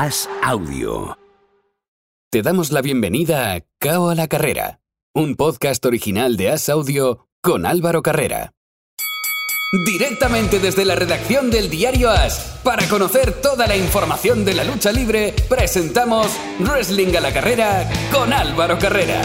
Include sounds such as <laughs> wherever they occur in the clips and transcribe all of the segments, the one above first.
As Audio. Te damos la bienvenida a Cao a la Carrera, un podcast original de As Audio con Álvaro Carrera. Directamente desde la redacción del diario As, para conocer toda la información de la lucha libre, presentamos Wrestling a la Carrera con Álvaro Carrera.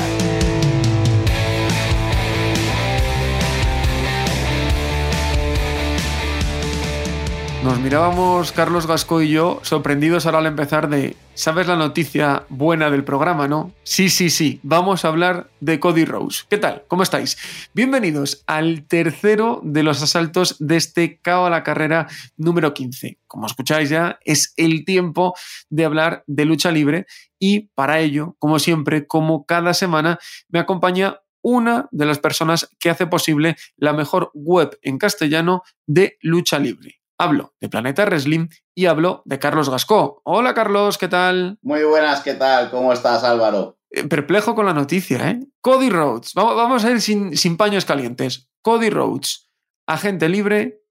Nos mirábamos Carlos Gasco y yo sorprendidos ahora al empezar de, ¿sabes la noticia buena del programa, no? Sí, sí, sí, vamos a hablar de Cody Rose. ¿Qué tal? ¿Cómo estáis? Bienvenidos al tercero de los asaltos de este CAO a la carrera número 15. Como escucháis ya, es el tiempo de hablar de lucha libre y para ello, como siempre, como cada semana, me acompaña una de las personas que hace posible la mejor web en castellano de lucha libre hablo de Planeta Wrestling y hablo de Carlos Gascó. Hola Carlos, ¿qué tal? Muy buenas, ¿qué tal? ¿Cómo estás Álvaro? Eh, perplejo con la noticia, ¿eh? Cody Rhodes, vamos, a ir sin, sin paños calientes. Cody Rhodes, agente libre,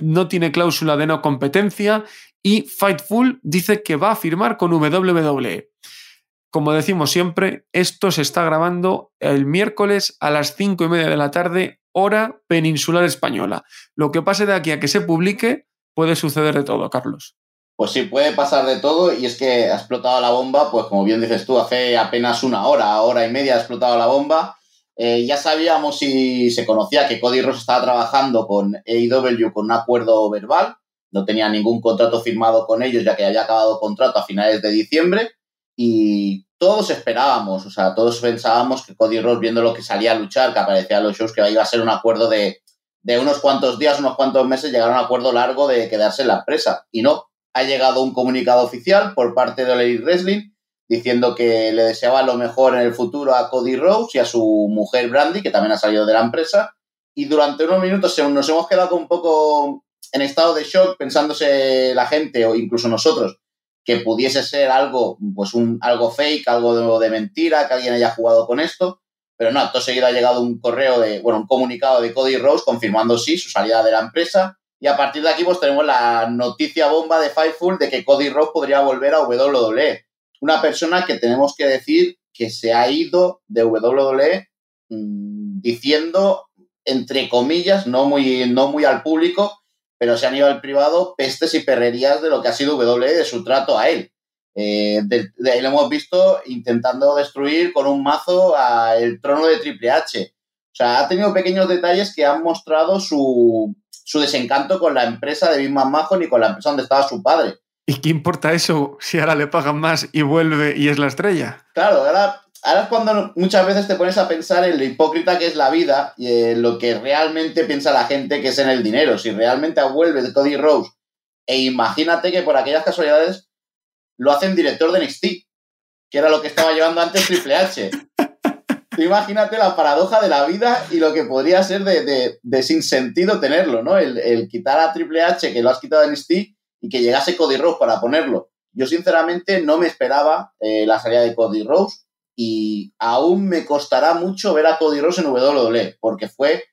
no tiene cláusula de no competencia y Fightful dice que va a firmar con WWE. Como decimos siempre, esto se está grabando el miércoles a las cinco y media de la tarde, hora peninsular española. Lo que pase de aquí a que se publique puede suceder de todo, Carlos. Pues sí, puede pasar de todo y es que ha explotado la bomba, pues como bien dices tú, hace apenas una hora, hora y media ha explotado la bomba. Eh, ya sabíamos y se conocía que Cody Ross estaba trabajando con AEW con un acuerdo verbal, no tenía ningún contrato firmado con ellos ya que había acabado contrato a finales de diciembre y todos esperábamos, o sea, todos pensábamos que Cody Ross, viendo lo que salía a luchar, que aparecía en los shows, que iba a ser un acuerdo de, unos cuantos días, unos cuantos meses, llegar a un acuerdo largo de quedarse en la empresa. Y no, ha llegado un comunicado oficial por parte de Elite Wrestling diciendo que le deseaba lo mejor en el futuro a Cody Rose y a su mujer Brandy, que también ha salido de la empresa. Y durante unos minutos nos hemos quedado un poco en estado de shock, pensándose la gente o incluso nosotros que pudiese ser algo, pues un, algo fake, algo de, mentira, que alguien haya jugado con esto. Pero no, acto seguido ha llegado un correo de, bueno, un comunicado de Cody Rose confirmando sí su salida de la empresa. Y a partir de aquí, pues tenemos la noticia bomba de Fightful de que Cody Rose podría volver a WWE. Una persona que tenemos que decir que se ha ido de WWE mm, diciendo, entre comillas, no muy, no muy al público, pero se han ido al privado pestes y perrerías de lo que ha sido W, de su trato a él. Eh, de, ahí lo hemos visto intentando destruir con un mazo el trono de Triple H. O sea, ha tenido pequeños detalles que han mostrado su, desencanto con la empresa de Big Man Mahon y con la empresa donde estaba su padre. ¿Y qué importa eso si ahora le pagan más y vuelve y es la estrella? Claro, ahora ahora es cuando muchas veces te pones a pensar en lo hipócrita que es la vida y en lo que realmente piensa la gente que es en el dinero. Si realmente vuelve de Cody Rose e imagínate que por aquellas casualidades lo hacen director de NXT, que era lo que estaba llevando antes Triple H. <laughs> imagínate la paradoja de la vida y lo que podría ser de, de, de sin sentido tenerlo, ¿no? El, quitar a Triple H, que lo has quitado de NXT, y que llegase Cody Rose para ponerlo. Yo sinceramente no me esperaba eh, la salida de Cody Rose y aún me costará mucho ver a Cody Rose en WWE, porque fue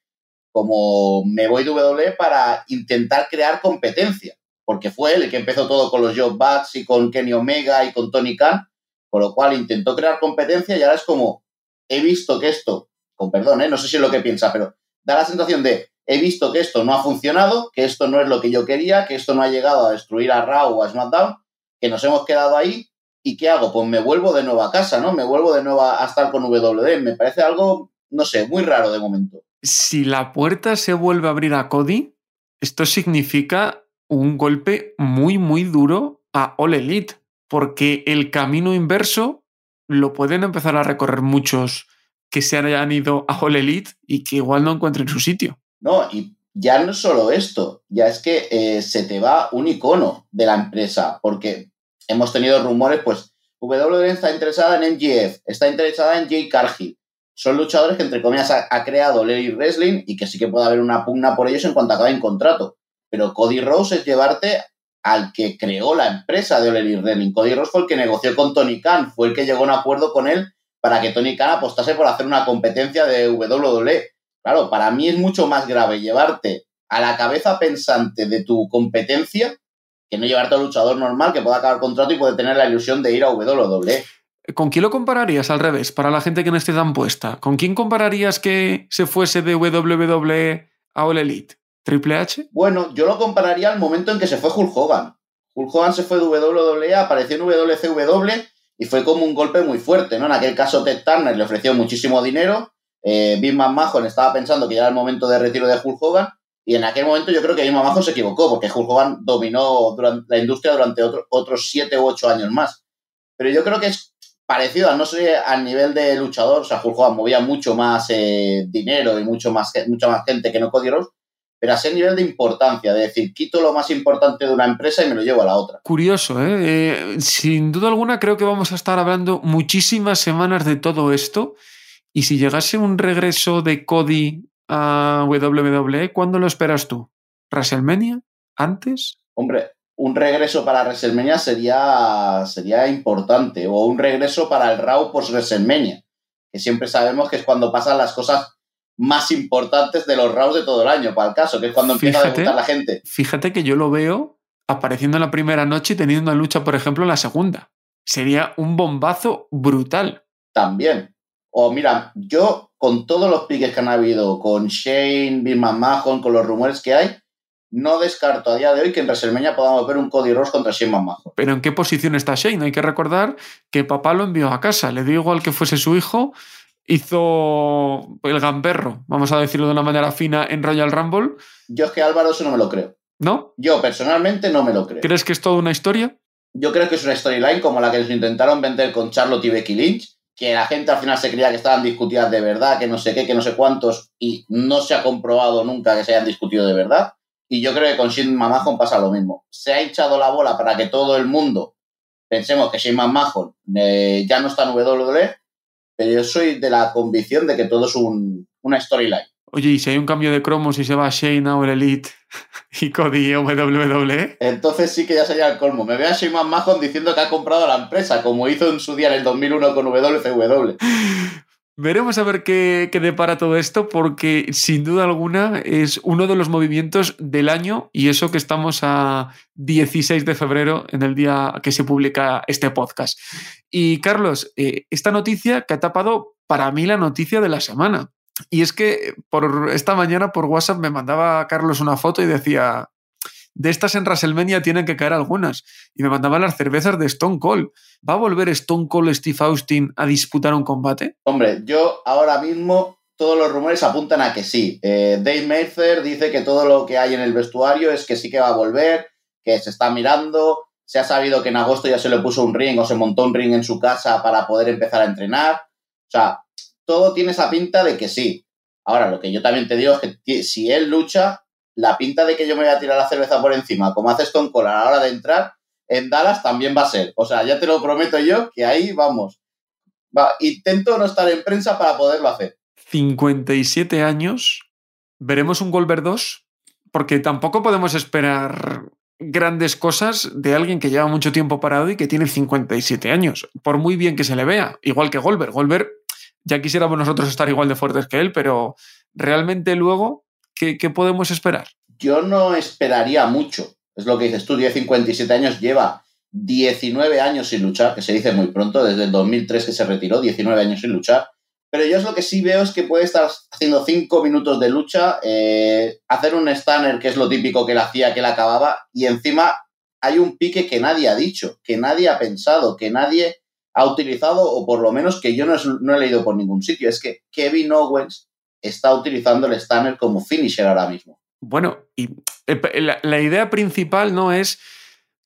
como me voy de WWE para intentar crear competencia, porque fue él el que empezó todo con los Joe Bucks y con Kenny Omega y con Tony Khan, con lo cual intentó crear competencia y ahora es como, he visto que esto, con perdón, ¿eh? no sé si es lo que piensa, pero da la sensación de, he visto que esto no ha funcionado, que esto no es lo que yo quería, que esto no ha llegado a destruir a Raw o a SmackDown, que nos hemos quedado ahí ¿Y qué hago? Pues me vuelvo de nuevo a casa, ¿no? Me vuelvo de nuevo a estar con WD. Me parece algo, no sé, muy raro de momento. Si la puerta se vuelve a abrir a Cody, esto significa un golpe muy, muy duro a All Elite, porque el camino inverso lo pueden empezar a recorrer muchos que se hayan ido a All Elite y que igual no encuentren su sitio. No, y ya no es solo esto, ya es que eh, se te va un icono de la empresa, porque hemos tenido rumores, pues WWE está interesada en MGF, está interesada en Jay Cargill. Son luchadores que, entre comillas, ha, creado Larry Wrestling y que sí que puede haber una pugna por ellos en cuanto acaben contrato. Pero Cody Rose es llevarte al que creó la empresa de Larry Wrestling. Cody Rose fue el que negoció con Tony Khan, fue el que llegó a un acuerdo con él para que Tony Khan apostase por hacer una competencia de WWE. Claro, para mí es mucho más grave llevarte a la cabeza pensante de tu competencia que no llevarte a luchador normal que pueda acabar contrato y puede tener la ilusión de ir a WWE. ¿Con quién lo compararías al revés, para la gente que no esté tan puesta? ¿Con quién compararías que se fuese de WWE a All Elite? ¿Triple H? Bueno, yo lo compararía al momento en que se fue Hulk Hogan. Hulk Hogan se fue de WWE, apareció en WCW y fue como un golpe muy fuerte, ¿no? En aquel caso Ted Turner le ofreció muchísimo dinero, eh, Vince McMahon estaba pensando que ya era el momento de retiro de Hulk Hogan y en aquel momento yo creo que Vince McMahon se equivocó porque Hulk Hogan dominó la industria durante otros siete u ocho años más. Pero yo creo que es parecido, no sé, al nivel de luchador, o sea, Hulk Hogan movía mucho más eh, dinero y mucho más, mucha más gente que no Cody pero a ese nivel de importancia, de decir, quito lo más importante de una empresa y me lo llevo a la otra. Curioso, ¿eh? ¿eh? sin duda alguna creo que vamos a estar hablando muchísimas semanas de todo esto y si llegase un regreso de Cody a WWE, ¿cuándo lo esperas tú? ¿WrestleMania? ¿Antes? Hombre, un regreso para WrestleMania sería, sería importante, o un regreso para el Raw post WrestleMania, que siempre sabemos que es cuando pasan las cosas más importantes de los Raws de todo el año, para el caso, que es cuando empieza a debutar la gente. Fíjate que yo lo veo apareciendo en la primera noche y teniendo una lucha, por ejemplo, en la segunda. Sería un bombazo brutal. También. O mira, yo con todos los piques que han habido, con Shane, Bill McMahon, con los rumores que hay, no descarto a día de hoy que en WrestleMania podamos ver un Cody Ross contra Shane McMahon. Pero ¿en qué posición está Shane? Hay que recordar que papá lo envió a casa. Le dio igual que fuese su hijo. Hizo el gamberro, vamos a decirlo de una manera fina, en Royal Rumble. Yo es que Álvaro eso no me lo creo. ¿No? Yo personalmente no me lo creo. ¿Crees que es toda una historia? Yo creo que es una storyline como la que les intentaron vender con Charlotte y Becky Lynch, que la gente al final se creía que estaban discutidas de verdad, que no sé qué, que no sé cuántos, y no se ha comprobado nunca que se hayan discutido de verdad. Y yo creo que con Shane McMahon pasa lo mismo. Se ha hinchado la bola para que todo el mundo pensemos que Shane McMahon eh, ya no está en WWE, pero yo soy de la convicción de que todo es una storyline. Oye, ¿y si hay un cambio de cromos y se va Shane a el Elite <laughs> y Cody WWE? Entonces sí que ya sería el colmo. Me veo a Shane McMahon diciendo que ha comprado la empresa, como hizo en su día en el 2001 con WCW. Veremos a ver qué, depara todo esto, porque sin duda alguna es uno de los movimientos del año y eso que estamos a 16 de febrero, en el día que se publica este podcast. Y Carlos, eh, esta noticia que ha tapado para mí la noticia de la semana. Y es que por esta mañana por WhatsApp me mandaba Carlos una foto y decía, de estas en WrestleMania tienen que caer algunas. Y me mandaban las cervezas de Stone Cold. ¿Va a volver Stone Cold Steve Austin a disputar un combate? Hombre, yo ahora mismo todos los rumores apuntan a que sí. Eh, Dave Mercer dice que todo lo que hay en el vestuario es que sí que va a volver, que se está mirando. Se ha sabido que en agosto ya se le puso un ring o se montó un ring en su casa para poder empezar a entrenar. O sea, todo tiene esa pinta de que sí. Ahora, lo que yo también te digo es que si él lucha, la pinta de que yo me voy a tirar la cerveza por encima, como haces con Cola a la hora de entrar, en Dallas también va a ser. O sea, ya te lo prometo yo que ahí vamos. Va, intento no estar en prensa para poderlo hacer. 57 años. ¿Veremos un Golver 2? Porque tampoco podemos esperar grandes cosas de alguien que lleva mucho tiempo parado y que tiene 57 años, por muy bien que se le vea, igual que Golver. Golver, ya quisiéramos nosotros estar igual de fuertes que él, pero realmente luego ¿Qué, podemos esperar? Yo no esperaría mucho. Es lo que dices tú, 10, 57 años, lleva 19 años sin luchar, que se dice muy pronto, desde el 2003 que se retiró, 19 años sin luchar. Pero yo es lo que sí veo es que puede estar haciendo 5 minutos de lucha, eh, hacer un stunner, que es lo típico que él hacía, que él acababa, y encima hay un pique que nadie ha dicho, que nadie ha pensado, que nadie ha utilizado, o por lo menos que yo no, no he leído por ningún sitio. Es que Kevin Owens está utilizando el Stunner como finisher ahora mismo. Bueno, y la, idea principal no es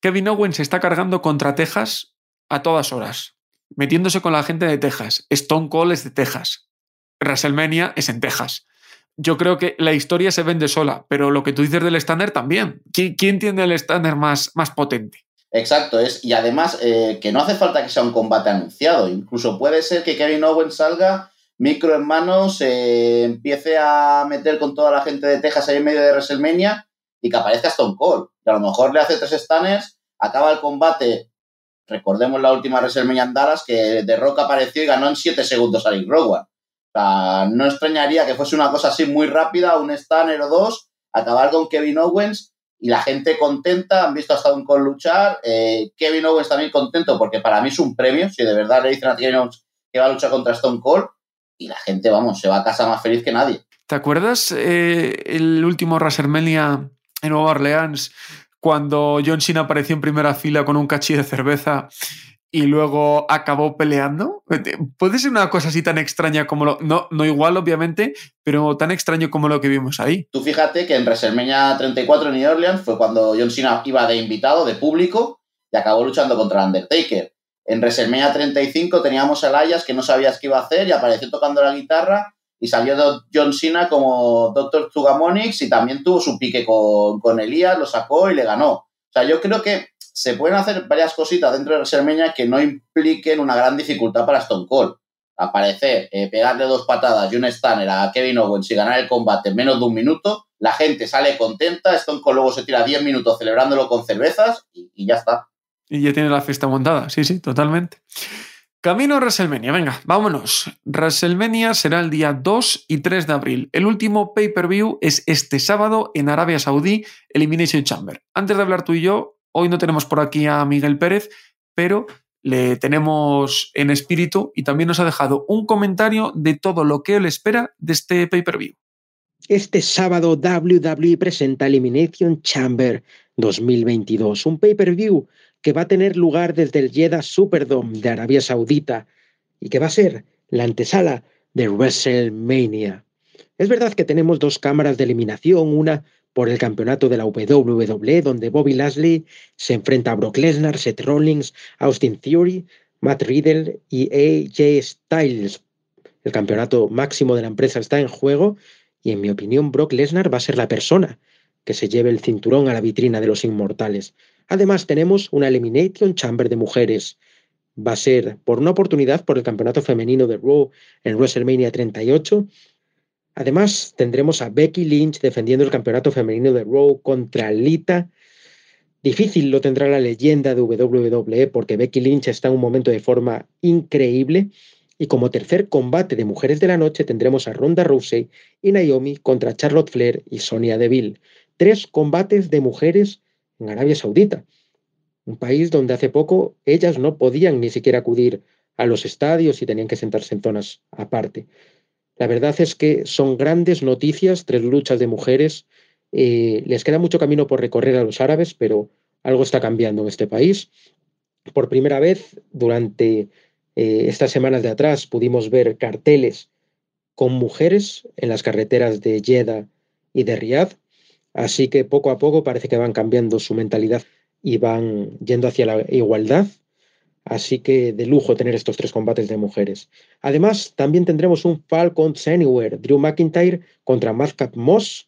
Kevin Owens está cargando contra Texas a todas horas, metiéndose con la gente de Texas. Stone Cold es de Texas. WrestleMania es en Texas. Yo creo que la historia se vende sola, pero lo que tú dices del Stunner también. ¿Quién, tiene el Stunner más, más potente? Exacto, es, y además eh, que no hace falta que sea un combate anunciado. Incluso puede ser que Kevin Owens salga micro en manos, se empiece a meter con toda la gente de Texas ahí en medio de WrestleMania y que aparezca Stone Cold. Y a lo mejor le hace tres stunners, acaba el combate. Recordemos la última WrestleMania en Dallas que The Rock apareció y ganó en 7 segundos a Rick Rowan. O sea, no extrañaría que fuese una cosa así muy rápida, un stunner o dos, acabar con Kevin Owens y la gente contenta, han visto a Stone Cold luchar, eh, Kevin Owens también contento porque para mí es un premio, si de verdad le dicen a Kevin Owens que va a luchar contra Stone Cold y la gente, vamos, se va a casa más feliz que nadie. ¿Te acuerdas eh, el último WrestleMania en Nueva Orleans cuando John Cena apareció en primera fila con un cachí de cerveza y luego acabó peleando. Puede ser una cosa así tan extraña como lo. No, no igual, obviamente, pero tan extraño como lo que vimos ahí. Tú fíjate que en WrestleMania 34 en New Orleans fue cuando John Cena iba de invitado, de público, y acabó luchando contra Undertaker. En WrestleMania 35 teníamos a Elias que no sabías qué iba a hacer y apareció tocando la guitarra y salió John Cena como Dr. Tugamonix y también tuvo su pique con, con Elías, lo sacó y le ganó. O sea, yo creo que se pueden hacer varias cositas dentro de WrestleMania que no impliquen una gran dificultad para Stone Cold. Aparecer, eh, pegarle dos patadas y un stunner a Kevin Owens y ganar el combate en menos de un minuto, la gente sale contenta, Stone Cold luego se tira 10 minutos celebrándolo con cervezas y, y ya está. Y ya tiene la fiesta montada, sí, sí, totalmente. Camino a WrestleMania, venga, vámonos. WrestleMania será el día 2 y 3 de abril. El último pay-per-view es este sábado en Arabia Saudí, Elimination Chamber. Antes de hablar tú y yo, Hoy no tenemos por aquí a Miguel Pérez, pero le tenemos en espíritu y también nos ha dejado un comentario de todo lo que él espera de este pay-per-view. Este sábado WWE presenta Elimination Chamber 2022, un pay-per-view que va a tener lugar desde el Jeddah Superdome de Arabia Saudita y que va a ser la antesala de WrestleMania. Es verdad que tenemos dos cámaras de eliminación, una por el campeonato de la WWE, donde Bobby Lashley se enfrenta a Brock Lesnar, Seth Rollins, Austin Theory, Matt Riddle y AJ Styles. El campeonato máximo de la empresa está en juego y en mi opinión Brock Lesnar va a ser la persona que se lleve el cinturón a la vitrina de los inmortales. Además tenemos una Elimination Chamber de mujeres. Va a ser por una oportunidad por el campeonato femenino de Raw en WrestleMania 38 Además, tendremos a Becky Lynch defendiendo el campeonato femenino de Raw contra Lita. Difícil lo tendrá la leyenda de WWE porque Becky Lynch está en un momento de forma increíble. Y como tercer combate de mujeres de la noche tendremos a Ronda Rousey y Naomi contra Charlotte Flair y Sonia Deville. Tres combates de mujeres en Arabia Saudita, un país donde hace poco ellas no podían ni siquiera acudir a los estadios y tenían que sentarse en zonas aparte. La verdad es que son grandes noticias, tres luchas de mujeres. Eh, les queda mucho camino por recorrer a los árabes, pero algo está cambiando en este país. Por primera vez, durante eh, estas semanas de atrás, pudimos ver carteles con mujeres en las carreteras de Jeddah y de Riyadh. Así que poco a poco parece que van cambiando su mentalidad y van yendo hacia la igualdad. Así que de lujo tener estos tres combates de mujeres. Además, también tendremos un Falcon Anywhere, Drew McIntyre contra Madcap Moss,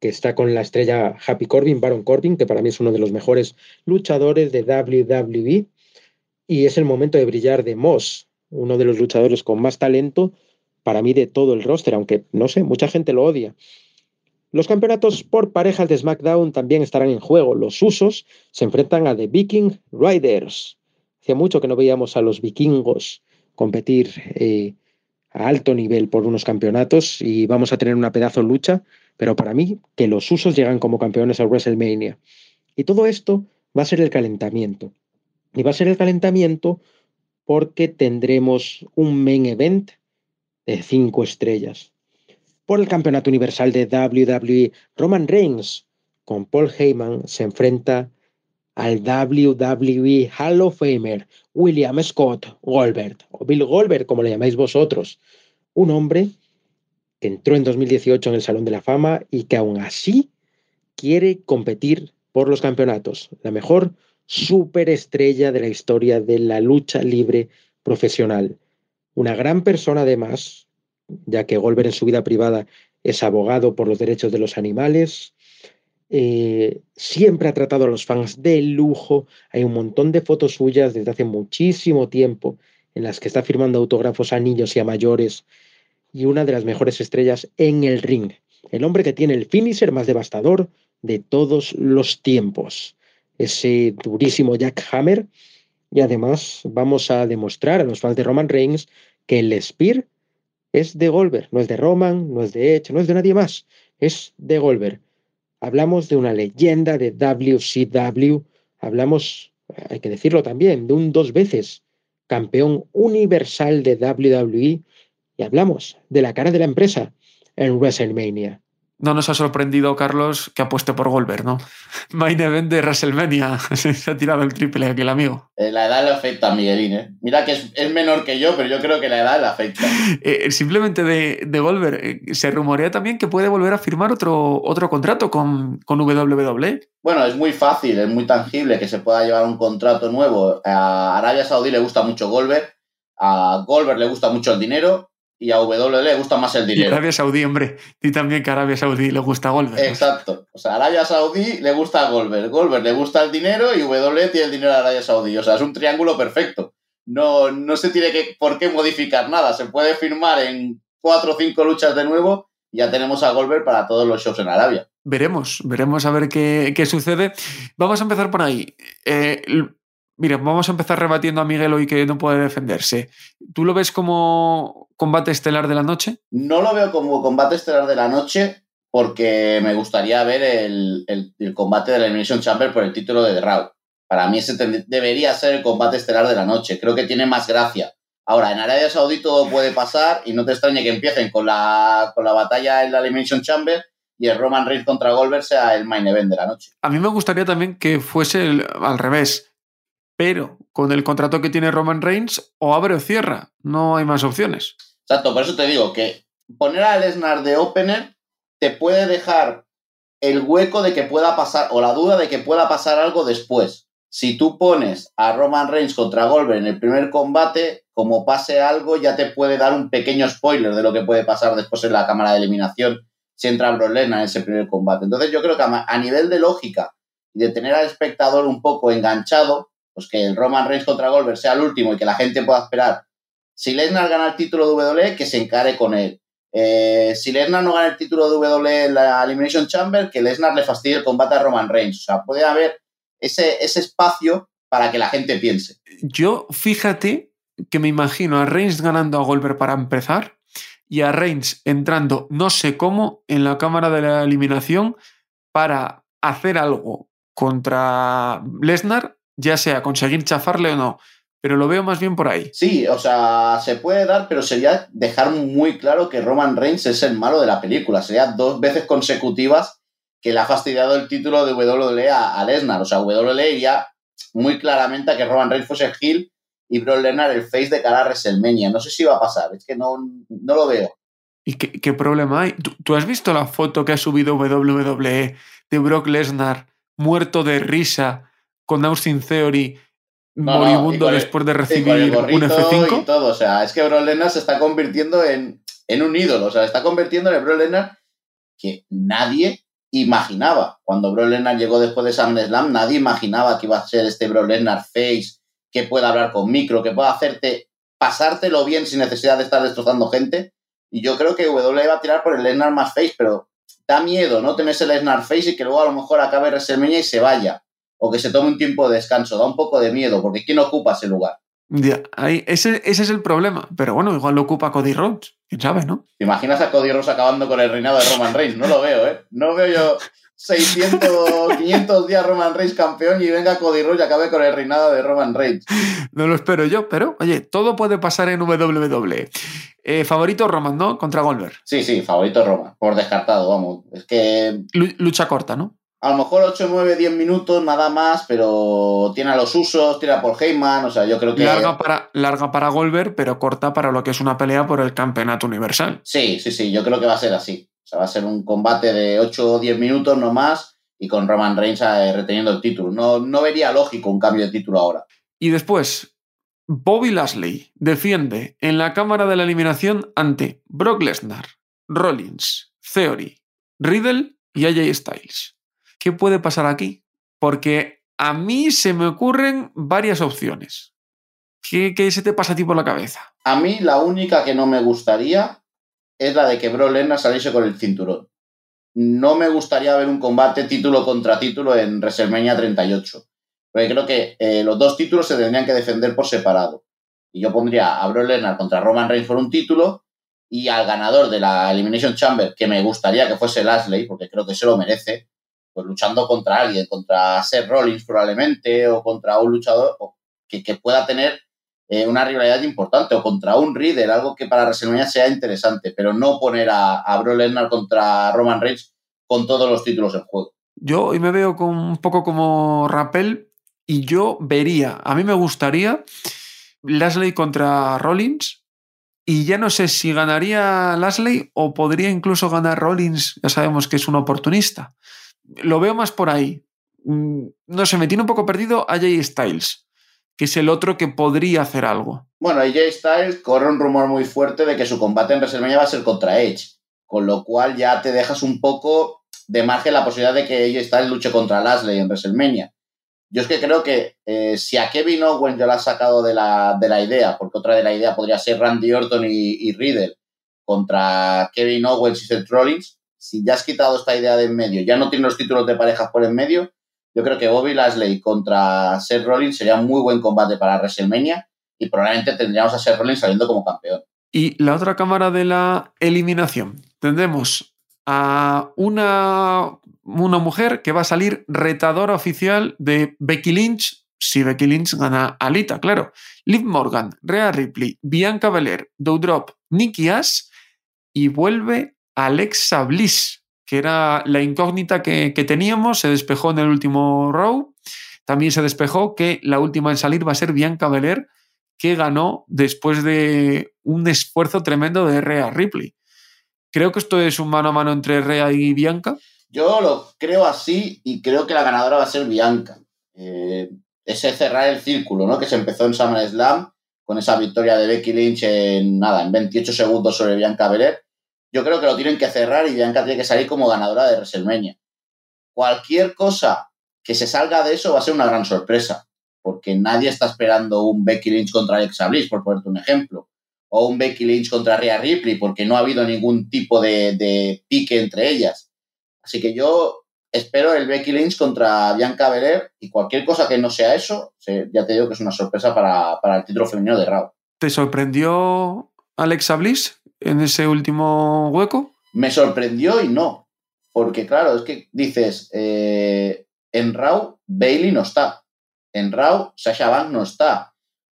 que está con la estrella Happy Corbin, Baron Corbin, que para mí es uno de los mejores luchadores de WWE. Y es el momento de brillar de Moss, uno de los luchadores con más talento para mí de todo el roster, aunque no sé, mucha gente lo odia. Los campeonatos por parejas de SmackDown también estarán en juego. Los usos se enfrentan a The Viking Riders. Hacía mucho que no veíamos a los vikingos competir eh, a alto nivel por unos campeonatos y vamos a tener una pedazo lucha, pero para mí que los usos llegan como campeones a WrestleMania. Y todo esto va a ser el calentamiento. Y va a ser el calentamiento porque tendremos un main event de cinco estrellas. Por el campeonato universal de WWE, Roman Reigns con Paul Heyman se enfrenta al WWE Hall of Famer William Scott Goldberg, o Bill Goldberg, como le llamáis vosotros, un hombre que entró en 2018 en el Salón de la Fama y que aún así quiere competir por los campeonatos, la mejor superestrella de la historia de la lucha libre profesional. Una gran persona además, ya que Goldberg en su vida privada es abogado por los derechos de los animales, eh, siempre ha tratado a los fans de lujo. Hay un montón de fotos suyas desde hace muchísimo tiempo en las que está firmando autógrafos a niños y a mayores. Y una de las mejores estrellas en el ring. El hombre que tiene el finisher más devastador de todos los tiempos. Ese durísimo Jack Hammer. Y además vamos a demostrar a los fans de Roman Reigns que el Spear es de Goldberg. No es de Roman, no es de Edge, no es de nadie más. Es de Goldberg hablamos de una leyenda de WCW, hablamos, hay que decirlo también, de un dos veces campeón universal de WWE y hablamos de la cara de la empresa en WrestleMania no nos ha sorprendido, Carlos, que apueste por Goldberg, ¿no? <laughs> Main event de WrestleMania. <laughs> Se ha tirado el triple aquí el amigo. Eh, la edad le afecta a Miguelín, ¿eh? Mira que es, menor que yo, pero yo creo que la edad le afecta. <laughs> Eh, simplemente de, de Goldberg, eh, se rumorea también que puede volver a firmar otro, otro contrato con, con WWE. Bueno, es muy fácil, es muy tangible que se pueda llevar un contrato nuevo. A Arabia Saudí le gusta mucho Goldberg, a Goldberg le gusta mucho el dinero y a W le gusta más el dinero. Y Arabia Saudí, hombre. Y también que a Arabia Saudí le gusta Goldberg. Exacto. O sea, Arabia Saudí le gusta Goldberg, Goldberg le gusta el dinero y W tiene el dinero de Arabia Saudí. O sea, es un triángulo perfecto. No, no se tiene que, por qué modificar nada. Se puede firmar en cuatro o cinco luchas de nuevo y ya tenemos a Goldberg para todos los shows en Arabia. Veremos, veremos a ver qué, qué sucede. Vamos a empezar por ahí. Eh, Mira, vamos a empezar rebatiendo a Miguel hoy que no puede defenderse. ¿Tú lo ves como combate estelar de la noche? No lo veo como combate estelar de la noche porque me gustaría ver el, combate de la Elimination Chamber por el título de The Raw. Para mí ese debería ser el combate estelar de la noche. Creo que tiene más gracia. Ahora, en Arabia Saudí todo puede pasar y no te extrañe que empiecen con la, con la batalla en la Elimination Chamber y el Roman Reigns contra Goldberg sea el main event de la noche. A mí me gustaría también que fuese al revés pero con el contrato que tiene Roman Reigns, o abre o cierra, no hay más opciones. Exacto, por eso te digo que poner a Lesnar de opener te puede dejar el hueco de que pueda pasar, o la duda de que pueda pasar algo después. Si tú pones a Roman Reigns contra Goldberg en el primer combate, como pase algo, ya te puede dar un pequeño spoiler de lo que puede pasar después en la cámara de eliminación si entra Brock Lesnar en ese primer combate. Entonces yo creo que a nivel de lógica y de tener al espectador un poco enganchado, pues que el Roman Reigns contra Goldberg sea el último y que la gente pueda esperar. Si Lesnar gana el título de WWE, que se encare con él. Eh, si Lesnar no gana el título de WWE en la Elimination Chamber, que Lesnar le fastidie el combate a Roman Reigns. O sea, puede haber ese, ese espacio para que la gente piense. Yo, fíjate que me imagino a Reigns ganando a Goldberg para empezar y a Reigns entrando no sé cómo en la cámara de la eliminación para hacer algo contra Lesnar ya sea conseguir chafarle o no, pero lo veo más bien por ahí. Sí, o sea, se puede dar, pero sería dejar muy claro que Roman Reigns es el malo de la película. Sería dos veces consecutivas que le ha fastidiado el título de WWE a, Lesnar. O sea, WWE iría muy claramente a que Roman Reigns fuese el heel y Brock Lesnar el face de cara a WrestleMania. No sé si va a pasar, es que no, no lo veo. ¿Y qué, problema hay? ¿Tú, has visto la foto que ha subido WWE de Brock Lesnar muerto de risa con Austin Theory moribundo después de recibir un F5. Y todo. O sea, es que Bro Lesnar se está convirtiendo en, en, un ídolo. O sea, está convirtiendo en el Bro Lesnar que nadie imaginaba. Cuando Bro llegó después de SummerSlam, nadie imaginaba que iba a ser este Bro face, que pueda hablar con micro, que pueda hacerte pasártelo bien sin necesidad de estar destrozando gente. Y yo creo que W va a tirar por el Lesnar más face, pero da miedo, ¿no? Tener ese Lesnar face y que luego a lo mejor acabe WrestleMania y se vaya o que se tome un tiempo de descanso. Da un poco de miedo, porque ¿quién ocupa ese lugar? Ya, ahí, ese, ese es el problema. Pero bueno, igual lo ocupa Cody Rhodes. ¿Quién sabe, no? ¿Te imaginas a Cody Rhodes acabando con el reinado de Roman Reigns? No lo veo, ¿eh? No veo yo 600, 500 días Roman Reigns campeón y venga Cody Rhodes y acabe con el reinado de Roman Reigns. No lo espero yo, pero oye, todo puede pasar en WWE. Eh, favorito Roman, ¿no? Contra Goldberg. Sí, sí, favorito Roman. Por descartado, vamos. Es que. Lucha corta, ¿no? A lo mejor 8, 9, 10 minutos, nada más, pero tiene a los usos, tira por Heyman, o sea, yo creo que... Larga para, larga para Goldberg, pero corta para lo que es una pelea por el campeonato universal. Sí, sí, sí, yo creo que va a ser así. O sea, va a ser un combate de 8 o 10 minutos no más y con Roman Reigns eh, reteniendo el título. No, no vería lógico un cambio de título ahora. Y después, Bobby Lashley defiende en la cámara de la eliminación ante Brock Lesnar, Rollins, Theory, Riddle y AJ Styles. ¿Qué puede pasar aquí? Porque a mí se me ocurren varias opciones. ¿Qué, se te pasa a ti por la cabeza? A mí la única que no me gustaría es la de que Bro Lesnar saliese con el cinturón. No me gustaría ver un combate título contra título en WrestleMania 38. Porque creo que eh, los dos títulos se tendrían que defender por separado. Y yo pondría a Bro Lesnar contra Roman Reigns por un título y al ganador de la Elimination Chamber, que me gustaría que fuese Lashley, porque creo que se lo merece, pues luchando contra alguien, contra Seth Rollins probablemente, o contra un luchador que, que pueda tener eh, una rivalidad importante, o contra un Riddle, algo que para WrestleMania sea interesante, pero no poner a, a Bro Lesnar contra Roman Reigns con todos los títulos en juego. Yo hoy me veo con, un poco como Rappel y yo vería, a mí me gustaría Lashley contra Rollins y ya no sé si ganaría Lashley o podría incluso ganar Rollins, ya sabemos que es un oportunista. Lo veo más por ahí. Mm, no sé, me tiene un poco perdido a Jay Styles, que es el otro que podría hacer algo. Bueno, Jay Styles corre un rumor muy fuerte de que su combate en WrestleMania va a ser contra Edge, con lo cual ya te dejas un poco de margen la posibilidad de que Jay Styles luche contra Lashley en WrestleMania. Yo es que creo que eh, si a Kevin Owens ya lo ha sacado de la, de la, idea, porque otra de la idea podría ser Randy Orton y, y, Riddle contra Kevin Owens y Seth Rollins, si ya has quitado esta idea de en medio, ya no tiene los títulos de parejas por en medio, yo creo que Bobby Lashley contra Seth Rollins sería un muy buen combate para WrestleMania y probablemente tendríamos a Seth Rollins saliendo como campeón. Y la otra cámara de la eliminación. Tendremos a una, una mujer que va a salir retadora oficial de Becky Lynch, si Becky Lynch gana a Alita, claro. Liv Morgan, Rhea Ripley, Bianca Belair, Doudrop, Nikki Ash y vuelve Alexa Bliss, que era la incógnita que, teníamos, se despejó en el último row. También se despejó que la última en salir va a ser Bianca Belair, que ganó después de un esfuerzo tremendo de Rhea Ripley. Creo que esto es un mano a mano entre Rhea y Bianca. Yo lo creo así y creo que la ganadora va a ser Bianca. Eh, ese cerrar el círculo, ¿no? Que se empezó en SummerSlam con esa victoria de Becky Lynch en nada, en 28 segundos sobre Bianca Belair. Yo creo que lo tienen que cerrar y Bianca tiene que salir como ganadora de WrestleMania. Cualquier cosa que se salga de eso va a ser una gran sorpresa, porque nadie está esperando un Becky Lynch contra Alexa Bliss, por ponerte un ejemplo o un Becky Lynch contra Rhea Ripley, porque no ha habido ningún tipo de, de, pique entre ellas. Así que yo espero el Becky Lynch contra Bianca Belair y cualquier cosa que no sea eso, ya te digo que es una sorpresa para, para el título femenino de Raw. ¿Te sorprendió Alexa Bliss en ese último hueco? Me sorprendió y no, porque claro, es que dices, eh, en Raw Bailey no está, en Raw Sasha Banks no está,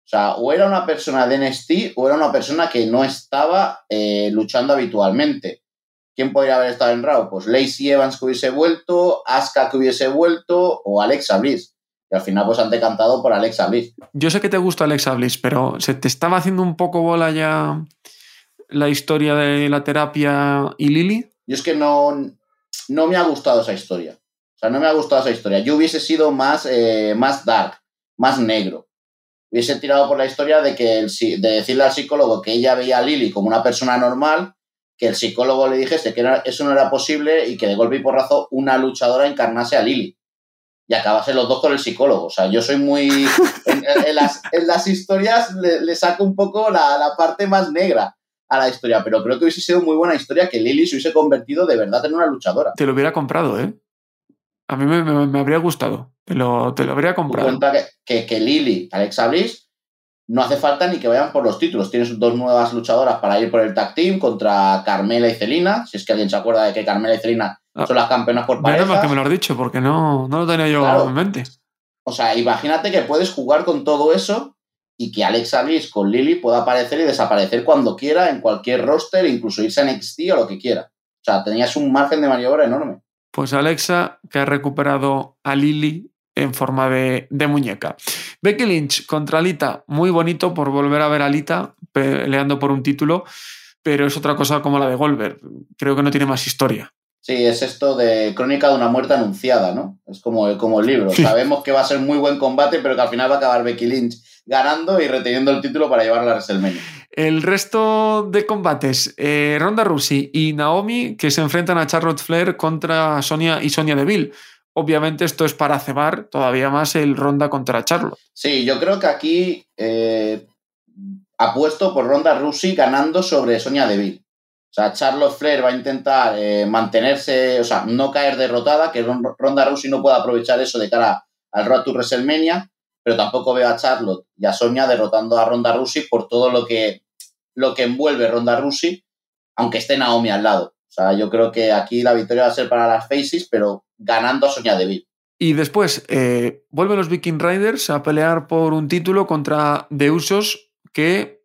o sea, o era una persona de NXT o era una persona que no estaba eh, luchando habitualmente. ¿Quién podría haber estado en Raw? Pues Lacey Evans que hubiese vuelto, Asuka que hubiese vuelto o Alexa Bliss. Y al final pues han decantado por Alexa Bliss. Yo sé que te gusta Alexa Bliss, pero ¿se te estaba haciendo un poco bola ya la historia de la terapia y Lily? Yo es que no, no me ha gustado esa historia. O sea, no me ha gustado esa historia. Yo hubiese sido más, eh, más dark, más negro hubiese tirado por la historia de, que el, de decirle al psicólogo que ella veía a Lily como una persona normal, que el psicólogo le dijese que eso no era posible y que de golpe y porrazo una luchadora encarnase a Lily. Y acabase los dos con el psicólogo. O sea, yo soy muy. En, las, en las, historias le, le, saco un poco la, la, parte más negra a la historia, pero creo que hubiese sido muy buena historia que Lily se hubiese convertido de verdad en una luchadora. Te lo hubiera comprado, ¿eh? A mí me, me, me habría gustado. Te lo, te lo habría comprado. Cuenta que, que, que, Lily, Alexa Bliss, no hace falta ni que vayan por los títulos. Tienes dos nuevas luchadoras para ir por el tag team contra Carmela y Celina. Si es que alguien se acuerda de que Carmela y Celina ah, son las campeonas por parejas. Menos que me lo has dicho, porque no, no lo tenía yo claro. en mente. O sea, imagínate que puedes jugar con todo eso y que Alexa Bliss con Lily pueda aparecer y desaparecer cuando quiera en cualquier roster, incluso irse a NXT o lo que quiera. O sea, tenías un margen de maniobra enorme. Pues Alexa, que ha recuperado a Lily en forma de, de, muñeca. Becky Lynch contra Alita, muy bonito por volver a ver a Alita peleando por un título, pero es otra cosa como la de Goldberg. Creo que no tiene más historia. Sí, es esto de crónica de una muerte anunciada, ¿no? Es como, como el libro. Sí. Sabemos que va a ser muy buen combate, pero que al final va a acabar Becky Lynch ganando y reteniendo el título para llevarla a WrestleMania. El resto de combates, eh, Ronda Rousey y Naomi, que se enfrentan a Charlotte Flair contra Sonia y Sonia Deville. Obviamente esto es para cebar todavía más el Ronda contra Charlotte. Sí, yo creo que aquí eh, apuesto por Ronda Rousey ganando sobre Sonia Deville. O sea, Charlotte Flair va a intentar eh, mantenerse, o sea, no caer derrotada, que Ronda Rousey no pueda aprovechar eso de cara al Road to WrestleMania, pero tampoco veo a Charlotte y a Sonia derrotando a Ronda Rousey por todo lo que, lo que envuelve Ronda Rousey, aunque esté Naomi al lado. O sea, yo creo que aquí la victoria va a ser para las Faces, pero ganando a Sonia Deville. Y después eh, vuelven los Viking Riders a pelear por un título contra The Usos, que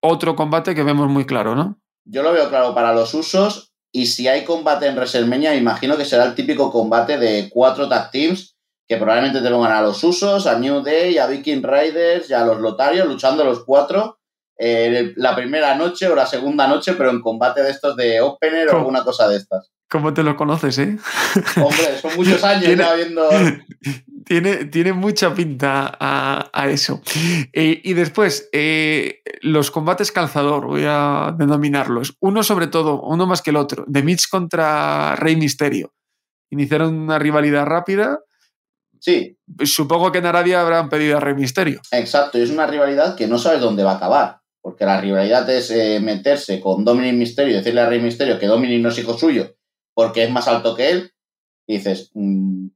otro combate que vemos muy claro, ¿no? Yo lo veo claro para los Usos, y si hay combate en WrestleMania, imagino que será el típico combate de cuatro tag teams que probablemente te pongan a los Usos, a New Day, a Viking Riders y a los Lotarios luchando los cuatro eh, la primera noche o la segunda noche, pero en combate de estos de opener o alguna cosa de estas. ¿Cómo te lo conoces, eh? <laughs> Hombre, son muchos años ¿Tiene, ya viendo. <laughs> Tiene, tiene mucha pinta a, a eso. Eh, y después, eh, los combates calzador, voy a denominarlos. Uno sobre todo, uno más que el otro. The Mitch contra Rey Misterio. Iniciaron una rivalidad rápida. Sí. Supongo que en Arabia habrán pedido a Rey Misterio. Exacto, y es una rivalidad que no sabes dónde va a acabar. Porque la rivalidad es eh, meterse con Dominic Misterio y decirle a Rey Misterio que Dominic no es hijo suyo porque es más alto que él. Y dices, mmm,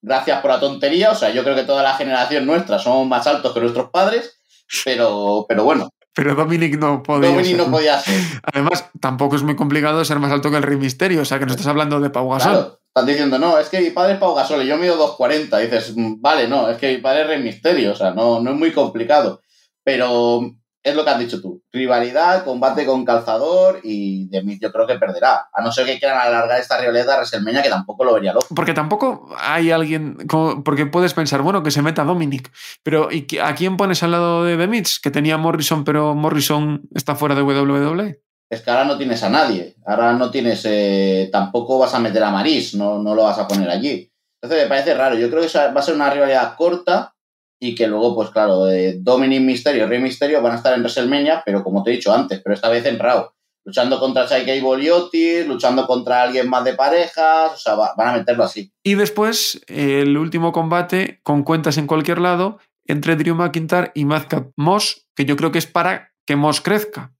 gracias por la tontería. O sea, yo creo que toda la generación nuestra somos más altos que nuestros padres, pero, pero bueno. Pero Dominic no podía Dominic ser. no podía ser. Además, tampoco es muy complicado ser más alto que el Rey Misterio. O sea, que no estás hablando de Pau Gasol. Claro, están diciendo, no, es que mi padre es Pau Gasol y yo mido 2.40. Dices, "Mm, vale, no, es que mi padre es Rey Misterio. O sea, no, no es muy complicado. Pero es lo que has dicho tú. Rivalidad, combate con calzador y de yo creo que perderá. A no ser que quieran alargar esta rivalidad a WrestleMania, que tampoco lo vería loco. Porque tampoco hay alguien. porque puedes pensar, bueno, que se meta Dominic. Pero ¿y a quién pones al lado de The? Que tenía Morrison, pero Morrison está fuera de WWE. Es que ahora no tienes a nadie. Ahora no tienes. eh, tampoco vas a meter a Maris, no, no lo vas a poner allí. Entonces me parece raro. Yo creo que va a ser una rivalidad corta y que luego, pues claro, eh, Dominic Mysterio y Rey Mysterio van a estar en WrestleMania, pero como te he dicho antes, pero esta vez en Raw. Luchando contra Cable Otis, luchando contra alguien más de parejas, o sea, va- van a meterlo así. Y después, el último combate con cuentas en cualquier lado entre Drew McIntyre y Madcap Moss, que yo creo que es para que Moss crezca.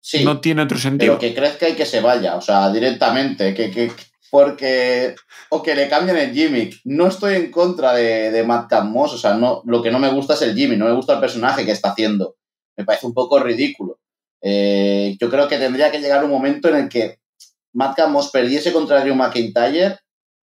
Sí, No tiene otro pero sentido. que crezca y que se vaya, o sea, directamente, que, que porque o que le cambien el gimmick. No estoy en contra de, de Madcap Moss, o sea, no, lo que no me gusta es el gimmick, no me gusta el personaje que está haciendo. Me parece un poco ridículo. Eh, yo creo que tendría que llegar un momento en el que Madcap Moss perdiese contra Drew McIntyre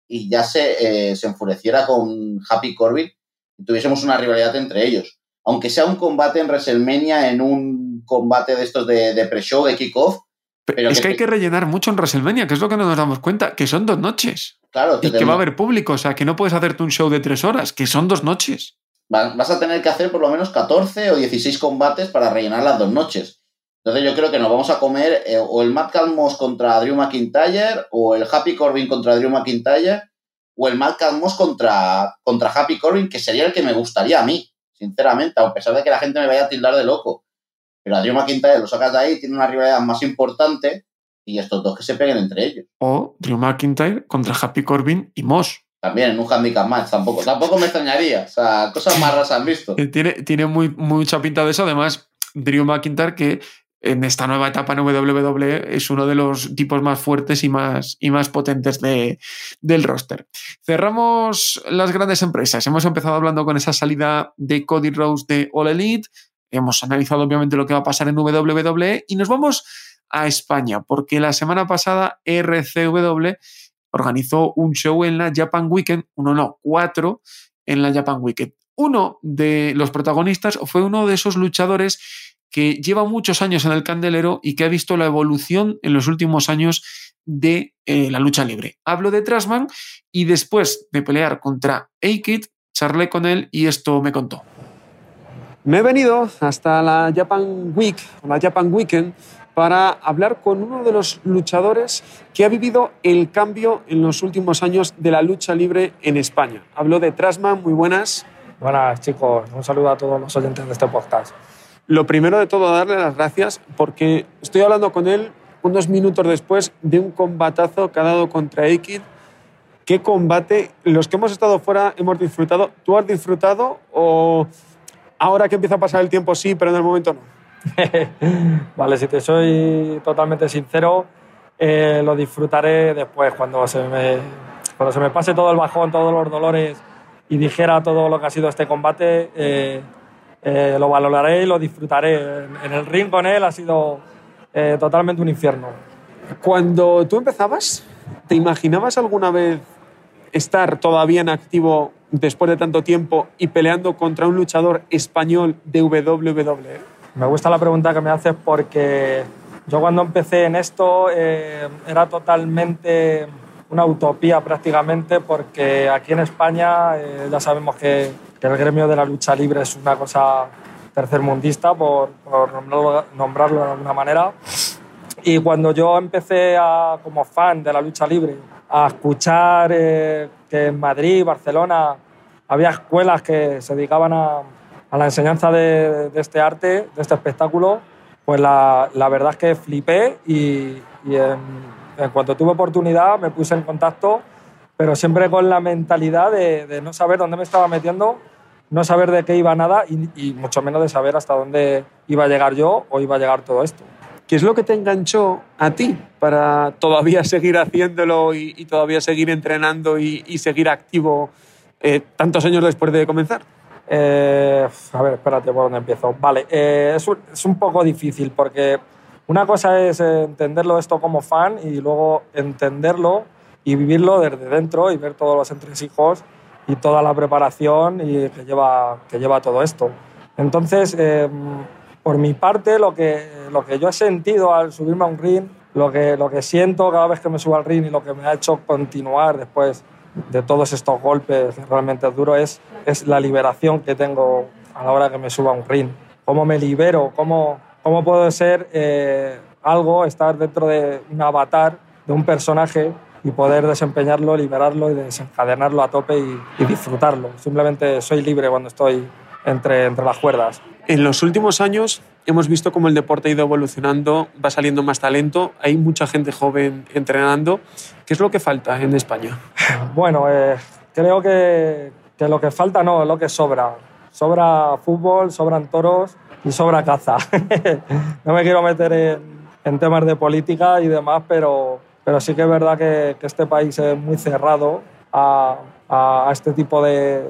y ya se, eh, se enfureciera con Happy Corbin y tuviésemos una rivalidad entre ellos. Aunque sea un combate en WrestleMania, en un combate de estos de, de pre-show, de kickoff, pero es que que hay que rellenar mucho en WrestleMania, que es lo que no nos damos cuenta, que son dos noches. claro, Y que va a haber público, o sea, que no puedes hacerte un show de tres horas, que son dos noches. va- vas a tener que hacer por lo menos 14 o 16 combates para rellenar las dos noches. Entonces yo creo que nos vamos a comer eh, o el Matt Calmos contra Drew McIntyre o el Happy Corbin contra Drew McIntyre o el Matt Calmos contra, contra Happy Corbin, que sería el que me gustaría a mí, sinceramente, a pesar de que la gente me vaya a tildar de loco. Pero a Drew McIntyre lo sacas de ahí, tiene una rivalidad más importante y estos dos que se peguen entre ellos. O Drew McIntyre contra Happy Corbin y Moss. También en un handicap match, tampoco, tampoco me extrañaría. O sea, cosas más raras han visto. Eh, Tiene, tiene muy, mucha pinta de eso. Además, Drew McIntyre, que en esta nueva etapa en WWE es uno de los tipos más fuertes y más, y más potentes de, del roster. Cerramos las grandes empresas. Hemos empezado hablando con esa salida de Cody Rhodes de All Elite. Hemos analizado obviamente lo que va a pasar en WWE y nos vamos a España, porque la semana pasada RCW organizó un show en la Japan Weekend, uno no, cuatro en la Japan Weekend. Uno de los protagonistas fue uno de esos luchadores que lleva muchos años en el candelero y que ha visto la evolución en los últimos años de eh, la lucha libre. Hablo de Trasman y después de pelear contra A-Kid, charlé con él y esto me contó. Me he venido hasta la Japan Week, la Japan Weekend, para hablar con uno de los luchadores que ha vivido el cambio en los últimos años de la lucha libre en España. Hablo de Trasman, muy buenas. Buenas chicos, un saludo a todos los oyentes de este podcast. Lo primero de todo, darle las gracias porque estoy hablando con él unos minutos después de un combatazo que ha dado contra Ekid. ¿Qué combate? Los que hemos estado fuera hemos disfrutado. ¿Tú has disfrutado o ahora que empieza a pasar el tiempo sí, pero en el momento no? <laughs> vale, si te soy totalmente sincero, eh, lo disfrutaré después, cuando se, me, cuando se me pase todo el bajón, todos los dolores y dijera todo lo que ha sido este combate, eh, eh, lo valoraré y lo disfrutaré. En, en el ring con él ha sido eh, totalmente un infierno. Cuando tú empezabas, ¿te imaginabas alguna vez estar todavía en activo después de tanto tiempo y peleando contra un luchador español de WWE? Me gusta la pregunta que me haces porque yo cuando empecé en esto eh, era totalmente una utopía prácticamente porque aquí en España eh, ya sabemos que, que, el gremio de la lucha libre es una cosa tercermundista, por, por nombrarlo, nombrarlo, de alguna manera. Y cuando yo empecé a, como fan de la lucha libre a escuchar eh, que en Madrid, Barcelona, había escuelas que se dedicaban a, a la enseñanza de, de, este arte, de este espectáculo, pues la, la verdad es que flipé y, y en, en, cuanto tuve oportunidad me puse en contacto, pero siempre con la mentalidad de, de no saber dónde me estaba metiendo, no saber de qué iba nada y, y mucho menos de saber hasta dónde iba a llegar yo o iba a llegar todo esto. ¿Qué es lo que te enganchó a ti para todavía <laughs> seguir haciéndolo y, y todavía seguir entrenando y, y seguir activo eh, tantos años después de comenzar? Eh, a ver, espérate por dónde empiezo. Vale, eh, es, un, es, un, poco difícil porque una cosa es entenderlo esto como fan y luego entenderlo y vivirlo desde dentro y ver todos los entresijos y toda la preparación y que, lleva, que lleva todo esto. Entonces, eh, por mi parte, lo que, lo que yo he sentido al subirme a un ring, lo que, lo que siento cada vez que me subo al ring y lo que me ha hecho continuar después de todos estos golpes realmente duros es, es la liberación que tengo a la hora que me subo a un ring. Cómo me libero, cómo, cómo puedo ser eh, algo, estar dentro de un avatar, de un personaje y poder desempeñarlo, liberarlo y desencadenarlo a tope y, y disfrutarlo. Simplemente soy libre cuando estoy entre, entre las cuerdas. En los últimos años hemos visto cómo el deporte ha ido evolucionando, va saliendo más talento, hay mucha gente joven entrenando. ¿Qué es lo que falta en España? <laughs> Bueno, eh, creo que, que, lo que falta no, es lo que sobra. Sobra fútbol, sobran toros y sobra caza. <laughs> no me quiero meter en, temas de política y demás, pero, pero sí que es verdad que, este país es muy cerrado a, este tipo de,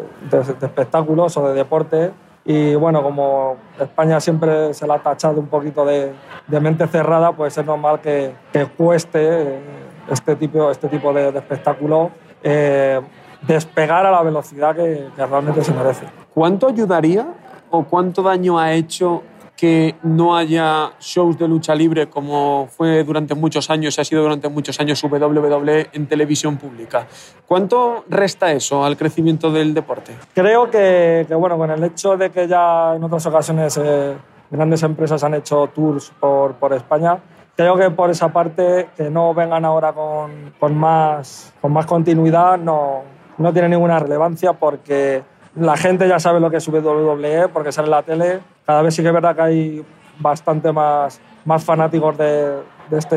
espectáculos o de deportes y bueno, como España siempre se la ha tachado un poquito de, mente cerrada, pues es normal que, que cueste este tipo, este tipo de, de espectáculo eh, despegar a la velocidad que, que realmente se merece. ¿Cuánto ayudaría o cuánto daño ha hecho que no haya shows de lucha libre como fue durante muchos años ha sido durante muchos años WWE en televisión pública. ¿Cuánto resta eso al crecimiento del deporte? Creo que, que bueno, con el hecho de que ya en otras ocasiones eh, grandes empresas han hecho tours por, por España, creo que por esa parte que no vengan ahora con, con, más, con más continuidad no, no tiene ninguna relevancia porque la gente ya sabe lo que es WWE porque sale en la tele. Cada vez sí que es verdad que hay bastante más, más fanáticos de, de, este,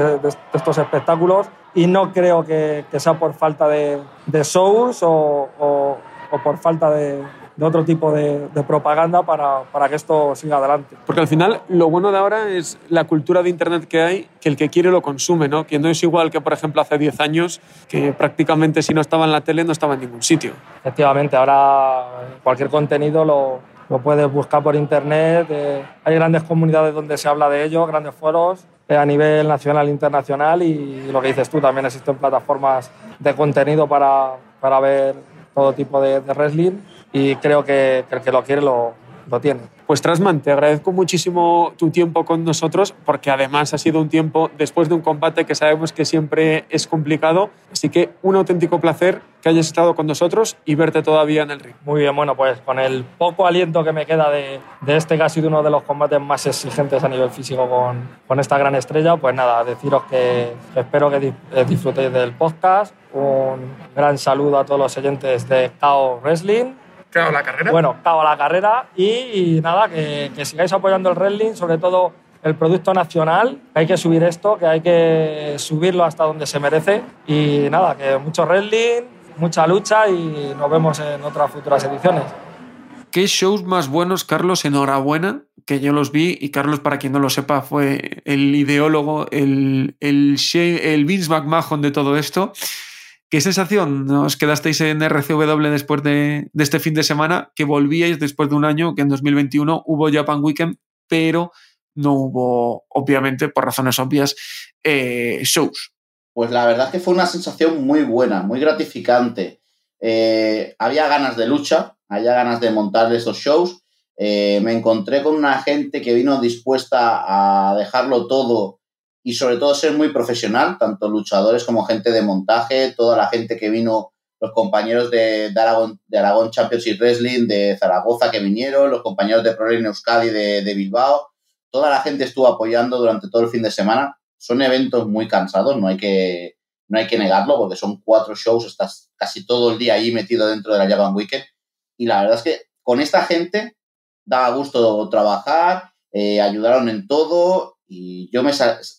estos espectáculos. Y no creo que, sea por falta de, de shows o, o, por falta de, de otro tipo de, de propaganda para, para, que esto siga adelante. Porque al final lo bueno de ahora es la cultura de Internet que hay, que el que quiere lo consume, ¿no? Que no es igual que, por ejemplo, hace 10 años, que prácticamente si no estaba en la tele no estaba en ningún sitio. Efectivamente, ahora cualquier contenido lo, lo puedes buscar por internet. Eh, hay grandes comunidades donde se habla de ello, grandes foros eh, a nivel nacional e internacional y lo que dices tú, también existen plataformas de contenido para, para ver todo tipo de, de wrestling y creo que, que, el que lo quiere lo, lo tiene. Pues Trasman, te agradezco muchísimo tu tiempo con nosotros porque además ha sido un tiempo después de un combate que sabemos que siempre es complicado. Así que un auténtico placer que hayas estado con nosotros y verte todavía en el ring. Muy bien, bueno, pues con el poco aliento que me queda de, de este que ha sido uno de los combates más exigentes a nivel físico con, con esta gran estrella, pues nada, deciros que, espero que disfrutéis del podcast. Un gran saludo a todos los oyentes de KO Wrestling Cao la carrera. Bueno, Cao la carrera y, y nada, que, que, sigáis apoyando el wrestling, sobre todo el producto nacional, que hay que subir esto, que hay que subirlo hasta donde se merece y nada, que mucho wrestling, mucha lucha y nos vemos en otras futuras ediciones. ¿Qué shows más buenos, Carlos? Enhorabuena, que yo los vi y Carlos, para quien no lo sepa, fue el ideólogo, el, el, el Vince McMahon de todo esto. ¿Qué sensación os quedasteis en RCW después de, este fin de semana? Que volvíais después de un año, que en 2021 hubo Japan Weekend, pero no hubo, obviamente, por razones obvias, eh, shows. Pues la verdad es que fue una sensación muy buena, muy gratificante. Eh, había ganas de lucha, había ganas de montar esos shows. Eh, me encontré con una gente que vino dispuesta a dejarlo todo y sobre todo ser muy profesional, tanto luchadores como gente de montaje, toda la gente que vino, los compañeros de, Aragón, de Aragón Championship Wrestling, de Zaragoza que vinieron, los compañeros de Pro Euskadi de, de Bilbao, toda la gente estuvo apoyando durante todo el fin de semana. Son eventos muy cansados, no hay que, no hay que negarlo, porque son cuatro shows, estás casi todo el día ahí metido dentro de la Japan Weekend. Y la verdad es que con esta gente daba gusto trabajar, eh, ayudaron en todo y yo, me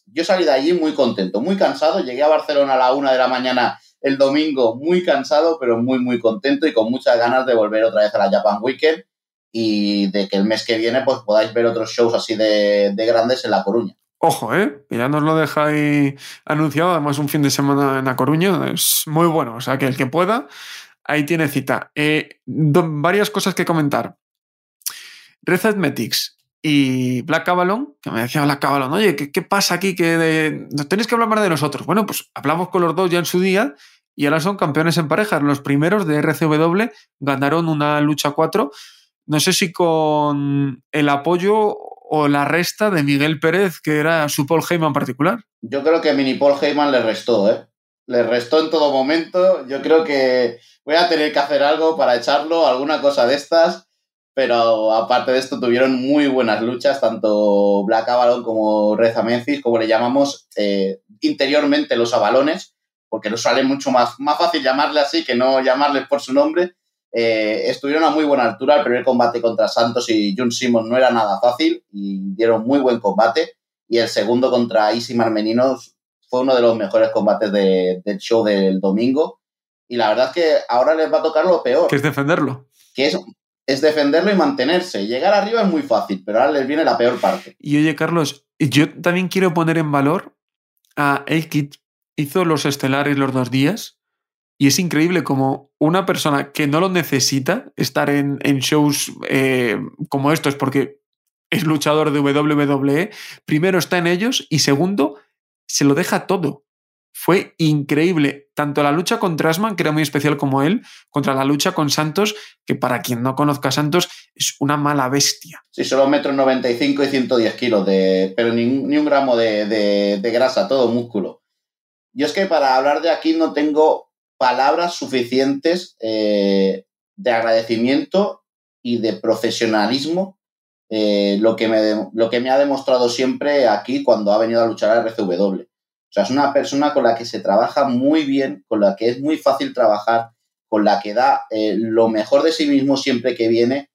yo salí de allí muy contento, muy cansado. Llegué a Barcelona a la una de la mañana el domingo muy cansado, pero muy, muy contento y con muchas ganas de volver otra vez a la Japan Weekend y de que el mes que viene pues podáis ver otros shows así de, de grandes en La Coruña. Ojo, ¿eh? Ya nos lo dejáis anunciado, además un fin de semana en La Coruña, es muy bueno, o sea que el que pueda, ahí tiene cita. Eh, varias cosas que comentar. Red Athletics y Black Avalon, que me decía Black Avalon, oye, ¿qué, qué pasa aquí? Que tenéis que hablar más de nosotros. Bueno, pues hablamos con los dos ya en su día y ahora son campeones en parejas. Los primeros de RCW ganaron una lucha 4. No sé si con el apoyo o la resta de Miguel Pérez, que era su Paul Heyman particular. Yo creo que Mini Paul Heyman le restó, ¿eh? Le restó en todo momento. Yo creo que voy a tener que hacer algo para echarlo, alguna cosa de estas. Pero aparte de esto, tuvieron muy buenas luchas, tanto Black Avalon como Reza Memphis, como le llamamos eh, interiormente los avalones, porque nos sale mucho más, más fácil llamarle así que no llamarles por su nombre. Eh, estuvieron a muy buena altura. El primer combate contra Santos y Jun Simon no era nada fácil y dieron muy buen combate. Y el segundo contra Isi Marmeninos fue uno de los mejores combates de, del show del domingo. Y la verdad es que ahora les va a tocar lo peor. Que es defenderlo. Que es, es defenderlo y mantenerse. Llegar arriba es muy fácil, pero ahora les viene la peor parte. Y oye, Carlos, yo también quiero poner en valor a Elkit. Hizo los estelares los dos días y es increíble como una persona que no lo necesita estar en, en shows eh, como estos, porque es luchador de WWE, primero está en ellos y segundo, se lo deja todo. Fue increíble, tanto la lucha contra Asman, que era muy especial como él, contra la lucha con Santos, que para quien no conozca Santos, es una mala bestia. Sí, solo metro 95 y 110 kilos, de, pero ni, un gramo de, grasa, todo músculo. Yo es que para hablar de aquí no tengo palabras suficientes eh, de agradecimiento y de profesionalismo, eh, lo, que me, lo que me ha demostrado siempre aquí cuando ha venido a luchar a RCW. O sea, es una persona con la que se trabaja muy bien, con la que es muy fácil trabajar, con la que da eh, lo mejor de sí mismo siempre que viene.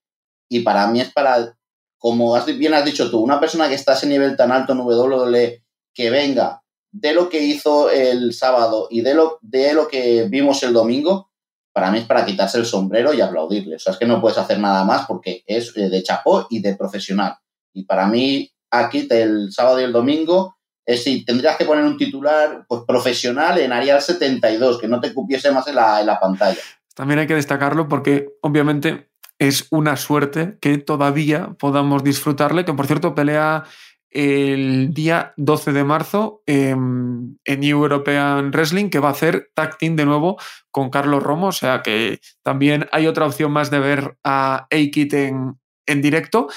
Y para mí es para, como has, bien has dicho tú, una persona que está a ese nivel tan alto en WWE, que venga de lo que hizo el sábado y de lo, de lo que vimos el domingo, para mí es para quitarse el sombrero y aplaudirle. O sea, es que no puedes hacer nada más porque es de chapó y de profesional. Y para mí, aquí el sábado y el domingo, es si tendrías que poner un titular pues, profesional en Arial 72, que no te cupiese más en la, en la pantalla. También hay que destacarlo porque, obviamente, es una suerte que todavía podamos disfrutarle, que por cierto pelea el día 12 de marzo en, New European Wrestling, que va a hacer tag team de nuevo con Carlos Romo. O sea que también hay otra opción más de ver a A-Kit en, en directo.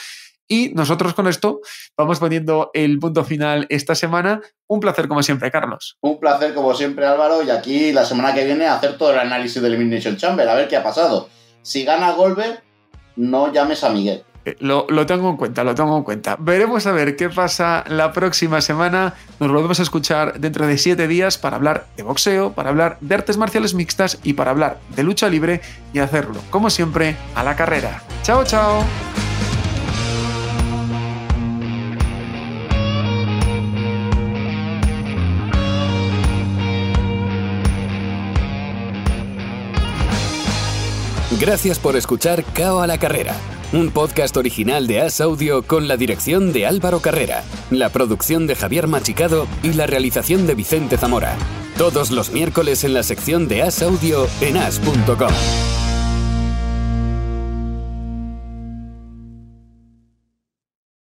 Y nosotros con esto vamos poniendo el punto final esta semana. Un placer como siempre, Carlos. Un placer como siempre, Álvaro. Y aquí la semana que viene hacer todo el análisis del Elimination Chamber, a ver qué ha pasado. Si gana Goldberg, no llames a Miguel. Lo, lo, tengo en cuenta, lo tengo en cuenta. Veremos a ver qué pasa la próxima semana. Nos volvemos a escuchar dentro de siete días para hablar de boxeo, para hablar de artes marciales mixtas y para hablar de lucha libre y hacerlo, como siempre, a la carrera. Chao, chao. Gracias por escuchar Cao a la Carrera, un podcast original de As Audio con la dirección de Álvaro Carrera, la producción de Javier Machicado y la realización de Vicente Zamora. Todos los miércoles en la sección de As Audio en as.com.